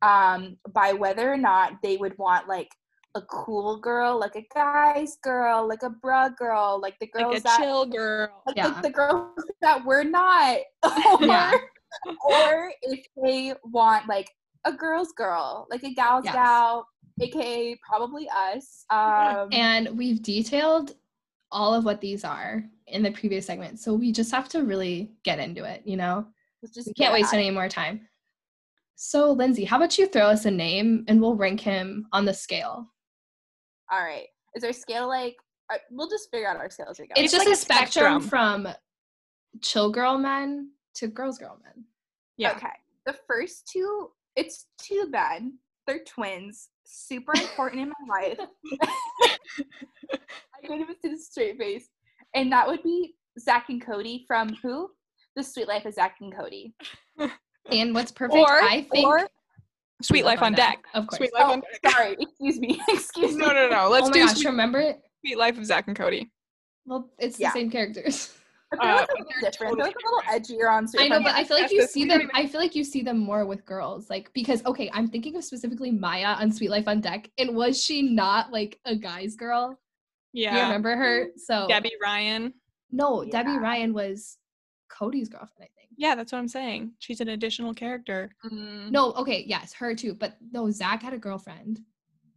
um, by whether or not they would want like a cool girl, like a guy's girl, like a bruh girl, like the girls Like a that chill girl. like, Yeah. like the girls that we're not, or, Yeah. or if they want like a girl's girl, like a gal's Yes. gal, aka probably us. Um, And we've detailed all of what these are in the previous segment. So we just have to really get into it, you know? just We can't waste at any more time. So, Lindsay, how about you throw us a name and we'll rank him on the scale? All right. Is our scale like? Uh, we'll just figure out our scale as we go. It's, It's just like a a spectrum, spectrum. from chill girl men to girls girl men. Yeah. Okay. The first two, it's two men. They're twins. Super important in my life. I couldn't even see the straight face. And that would be Zach and Cody from who? The Suite Life of Zach and Cody. And what's perfect, or I think. or Suite Life on Deck. Of course. Suite Life Oh, on Deck. sorry. Excuse me. Excuse me. No, no, no. Oh Let's oh my do gosh, Sweet, remember? It? Suite Life of Zach and Cody. Well, it's Yeah. the same characters. I feel like Uh, a little different. I feel like a little edgier on I know, but I feel like you see same. them. I feel like you see them more with girls, like because okay, I'm thinking of specifically Maya on Suite Life on Deck, and was she not like a guy's girl? Do you Yeah. remember her? So Debby Ryan. No, Debby Ryan was Cody's girlfriend, I think. Yeah, that's what I'm saying. She's an additional character. Mm. No, okay, yes, her too. But no, Zach had a girlfriend,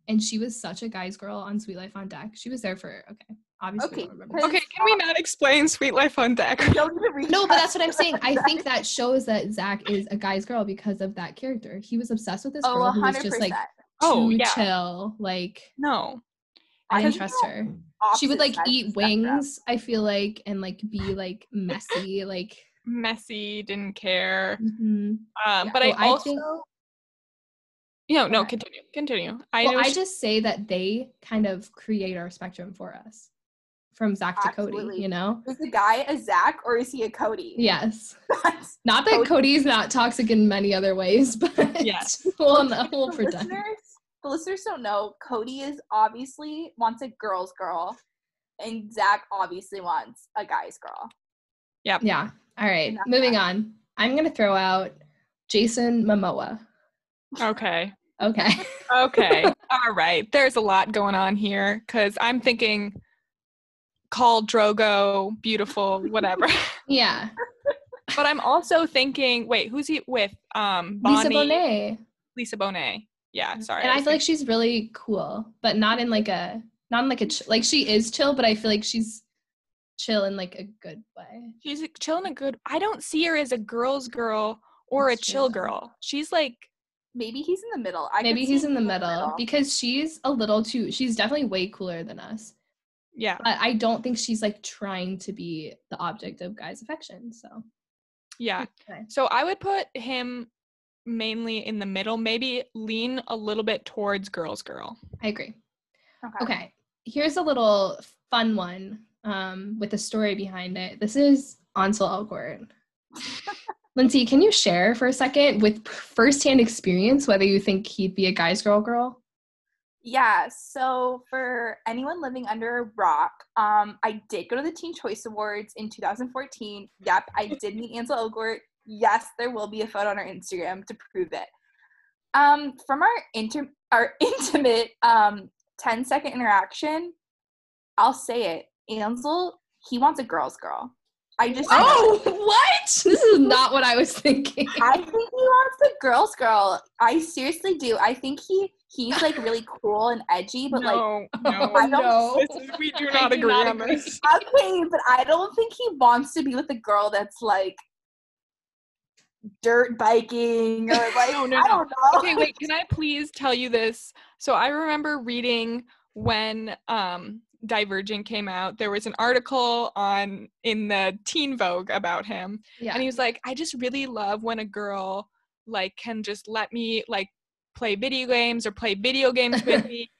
and she was such a guy's girl on Suite Life on Deck. She was there for okay, obviously. we Okay, don't Okay, can we not explain Suite Life on Deck? I don't even read No, but that's what I'm saying. I think that shows that Zach is a guy's girl because of that character. He was obsessed with this Oh, girl who was 100%. just like Oh, too yeah. chill. Like No. I didn't trust her. She would like eat the spectrum. wings, I feel like, and like be like messy. Like Messy, didn't care. mhm. Um, Yeah. but Well, I I also think- you know, no, continue. Continue. I well, I just say that they kind of create our spectrum for us. From Zach to Cody, you know? Is the guy a Zach or is he a Cody? Yes. That's- Not that Cody- Cody's not toxic in many other ways, but Yes. we'll, no, we'll the pretend. listeners, the listeners don't know. Cody is obviously wants a girl's girl, and Zach obviously wants a guy's girl. Yeah. Yeah. All right. Moving that. on. I'm gonna throw out Jason Momoa. Okay. Okay. Okay. All right. There's a lot going on here because I'm thinking Khal Drogo, beautiful, whatever. yeah. but I'm also thinking, wait, who's he with? Um, Bonnie, Lisa Bonet. Lisa Bonet. Yeah, sorry. And I was feel like she's really cool, but not in like a not in like a like she is chill, but I feel like she's chill in like a good way. She's a- chilling a good. I don't see her as a girl's girl or That's a chill true. girl. She's like, Maybe he's in the middle. I Maybe he's in the middle because she's a little too she's definitely way cooler than us. yeah, But I don't think she's like trying to be the object of guys' affection. So yeah. Okay. So I would put him mainly in the middle. Maybe lean a little bit towards girl's girl. I agree. Okay. Okay, here's a little fun one um, with a story behind it. This is Ansel Elgort. Lindsay, can you share for a second with firsthand experience whether you think he'd be a guy's girl girl? Yeah, so for anyone living under a rock, um, I did go to the Teen Choice Awards in 2014. Yep, I did meet Ansel Elgort. Yes, there will be a photo on our Instagram to prove it. Um, from our inter- our intimate um 10 second interaction, I'll say it. Ansel, he wants a girl's girl. I just Oh, what? This is not what I was thinking. I think he wants a girl's girl. I seriously do. I think he he's like really cool and edgy, but like no, no, I don't- no. This is- we do I not do agree not on agree. this. okay, but I don't think he wants to be with a girl that's like dirt biking or like No, no, I no. don't know. okay wait can i please tell you this so i remember reading when um divergent came out there was an article on in the teen vogue about him Yeah. and he was like i just really love when a girl like can just let me like play video games or play video games with me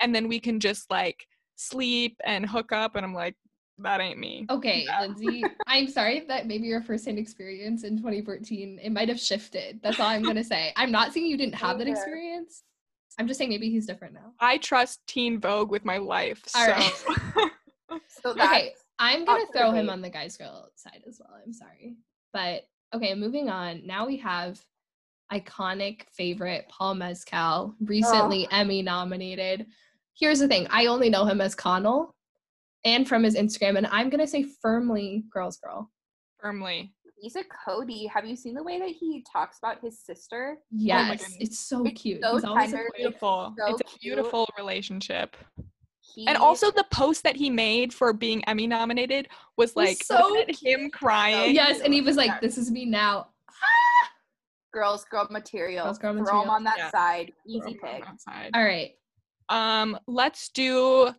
and then we can just like sleep and hook up and i'm like that ain't me Okay. Lindsay, I'm sorry that maybe your firsthand experience in 2014, it might have shifted. That's all I'm going to say. I'm not saying you didn't have that experience. I'm just saying maybe he's different now. i trust teen vogue with my life so right. So Okay, I'm gonna throw him on the guys girl side as well. I'm sorry. But okay, moving on. Now we have iconic favorite Paul Mescal, recently Emmy nominated. Here's the thing I only know him as Connell and from his Instagram, and I'm to say firmly girls girl. firmly he's a Cody. Have you seen the way that he talks about his sister? Yes, goodness. it's so It's cute. so He's always tender. a- beautiful. so it's a cute. beautiful relationship. He And also the post that he made for being Emmy nominated was Was like so wasn't him crying. yes, and he was like, "This is me now." girls girl material. Girls, girl Throw him on that Yeah. side. Easy pick. All right, Um, let's do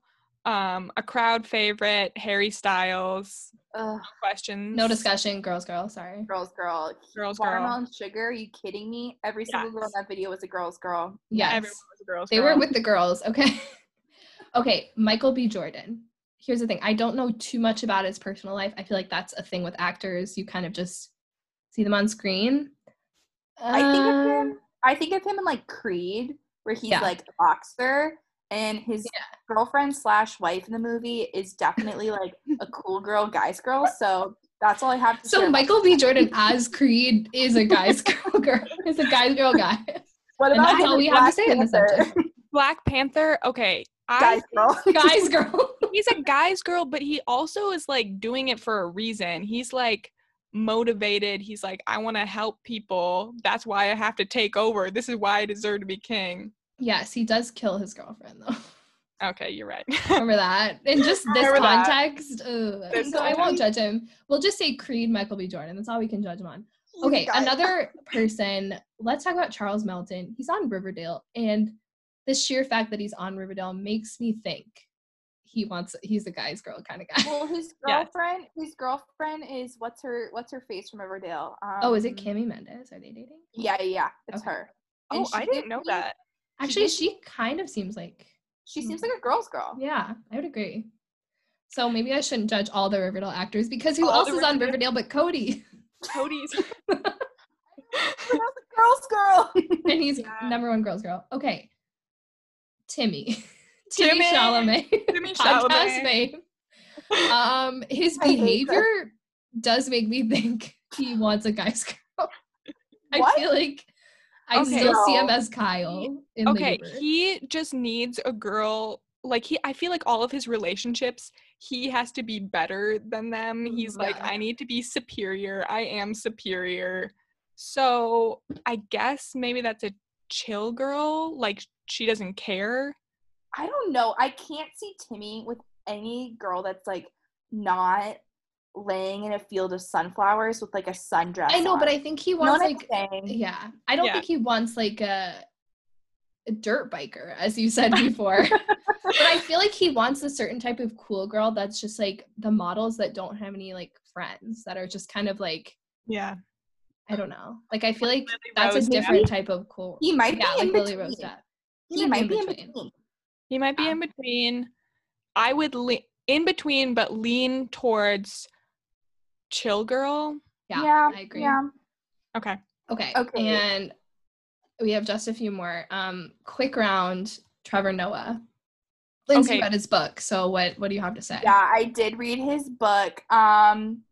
um a crowd favorite, Harry Styles. Ugh, Questions. no discussion. Girls girl. Sorry. girls girl. Girls girl. Watermelon sugar. Are you kidding me? Every single girl in that video was a girl's girl. Yes. Everyone was a girl's They girl. were with the girls, okay? okay, Michael B. Jordan. Here's the thing I don't know too much about his personal life. I feel like that's a thing with actors. You kind of just see them on screen. I think of Um, him. I think of him in like Creed, where he's Yeah. like a boxer, and his Yeah. girlfriend slash wife in the movie is definitely like a cool girl, guy's girl. So that's all I have to say. So. Michael B. Jordan as Creed is a guy's girl girl. Is a guy's girl guy. what and that's all in we have to Black say in this Panther? subject. Black Panther. Okay, I Guy's girl. Guy's girl. he's a guy's girl, but he also is like doing it for a reason. He's like motivated. He's like, I want to help people. That's why I have to take over. This is why I deserve to be king. Yes, he does kill his girlfriend though. Okay, you're right. Remember that? In just this context. This so I won't judge him. We'll just say Creed, Michael B. Jordan. That's all we can judge him on. Okay, another person. Let's talk about Charles Melton. He's on Riverdale, and the sheer fact that he's on Riverdale makes me think he wants. He's a guy's girl kind of guy. Well, his Yeah. girlfriend, his girlfriend is what's her what's her face from Riverdale? Um, oh, is it Cami Mendes? Are they dating? Yeah, yeah, yeah, it's Okay. her. oh, And she I didn't gives know me- that. Actually, gives she kind of seems like. She seems like a girl's girl. Yeah, I would agree. So maybe I shouldn't judge all the Riverdale actors because who All else is on Riverdale- Riverdale but Cody? Cody's. girl's girl. and he's Yeah. number one girls girl. Okay. Timmy. Timmy, Timmy! Chalamet. Timmy Chalamet. Um, his I behavior does make me think he wants a guy's girl. I feel like I Okay. still see him as Kyle in okay, Uber. he just needs a girl. Like he, I feel like all of his relationships, he has to be better than them. He's mm, like, I need to be superior. I am superior. So I guess maybe that's a chill girl. Like she doesn't care. I don't know. I can't see Timmy with any girl that's like not laying in a field of sunflowers with like a sundress. I know, but. I think he You know wants like yeah. I don't Yeah. think he wants like a a dirt biker, as you said before. but I feel like he wants a certain type of cool girl that's just like the models that don't have any like friends that are just kind of like Yeah. I don't know. Like I feel like Lily that's a different Depp? type of cool. He might yeah, be like in Lily between. Rose Depp. He might be in between. He might be Yeah. in between. I would lean in between, but lean towards chill girl. Yeah, yeah, I agree. Yeah. Okay. Okay. Okay. And we have just a few more. Um, quick round, Trevor Noah. Lindsay Okay. read his book, so what what do you have to say? Yeah, I did read his book. Um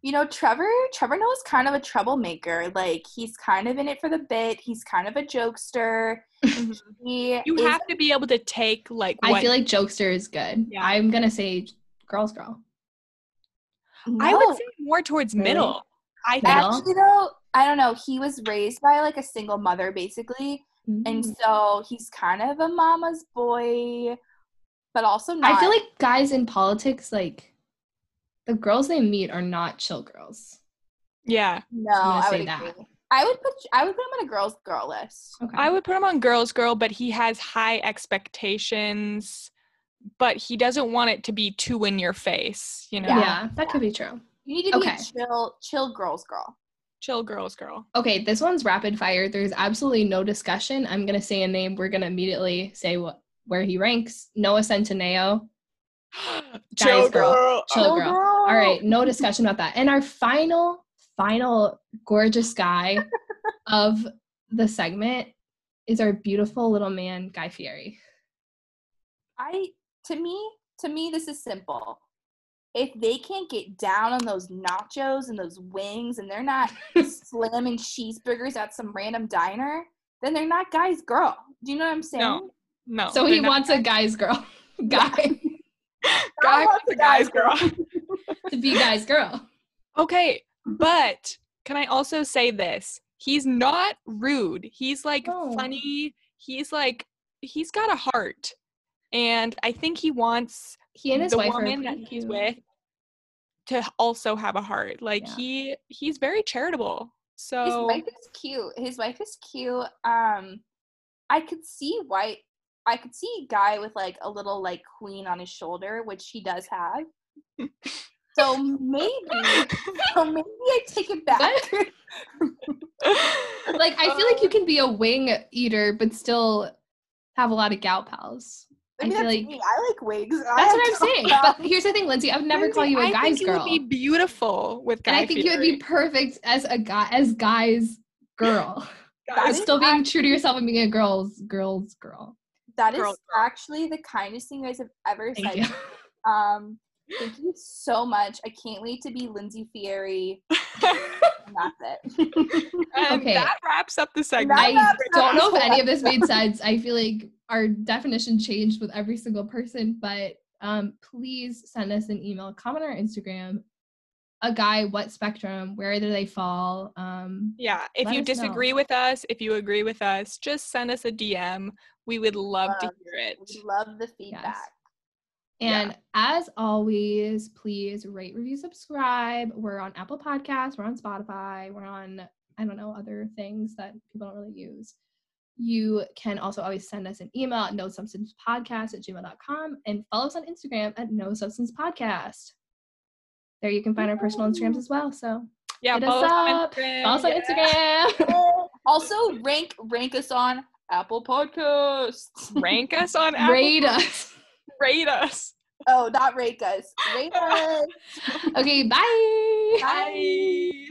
you know, Trevor Trevor Noah's kind of a troublemaker. Like he's kind of in it for the bit. He's kind of a jokester. He You is- have to be able to take like I feel like Jokester is good. Yeah. I'm gonna say Girls Girl. I would say more towards Really? middle. I think Actually, though, I don't know. He was raised by like a single mother, basically, and Mm. so he's kind of a mama's boy, but also not. I feel like guys in politics, like the girls they meet, are not chill girls. yeah. no. I'm say would that. agree. I would put I would put him on a girls' girl list. Okay. I would put him on girls girl, but he has high expectations, but he doesn't want it to be too in your face, you know. yeah. that could be true. You need to be Okay. a chill, chill girls' girl. Chill girls girl. Okay, this one's rapid fire. There's absolutely no discussion. I'm gonna say a name. We're gonna immediately say what where he ranks. Noah Centineo. Chill girl. Chill Oh, girl. All right, no discussion about that. And our final, final gorgeous guy of the segment is our beautiful little man, Guy Fieri. I to me, to me, this is simple. If they can't get down on those nachos and those wings, and they're not slamming cheeseburgers at some random diner, then they're not guy's girl. Do you know what I'm saying? No. No. so he they're not- wants a guy's girl. Guy guy wants wants a a guy's guy's girl. to be guy's girl. Okay, but can I also say this? He's not rude. He's like No. funny. He's like he's got a heart. And I think he wants He and his the wife woman that he's with to also have a heart. Like Yeah. he he's very charitable. So his wife is cute. His wife is cute. Um, I could see why. I could see a guy with like a little like queen on his shoulder, which he does have. So maybe, so maybe I take it back. Like I feel like you can be a wing eater but still have a lot of gal pals. I Maybe feel like me. I like wigs. That's have what I'm saying. gal But here's the thing, Lindsay. I would never call you a I guy's think you would be beautiful with guys. I think you would be perfect as a guy as guys girl. That Guys, Still being true to yourself and being a girl's girl's girl. That is Girl, girl. actually the kindest thing you guys have ever Thank said. you. Um, thank you so much. I can't wait to be Lindsay Fieri. And that's it. and Okay. that wraps up the segment. I don't know if any of this made sense. I feel like our definition changed with every single person, but um, please send us an email, comment on our Instagram, a guy, what spectrum, where do they fall? Um, Yeah, if you us know. disagree with us, if you agree with us, just send us a DM. We would love to hear it. We love the feedback. Yeah. And as always, please rate, review, subscribe. We're on Apple Podcasts, we're on Spotify, we're on, I don't know, other things that people don't really use. You can also always send us an email at no substance podcast at gmail.com and follow us on Instagram at no substance podcast. There you can find our personal Instagrams as well. So Yeah, Hit us follow us on up. Instagram. follow yeah. Instagram. also, rank rank us on Apple Podcasts. Rank us on Apple. Rate us. Rate us. Oh, not rank us. Rate us. Okay, bye. Bye. Bye.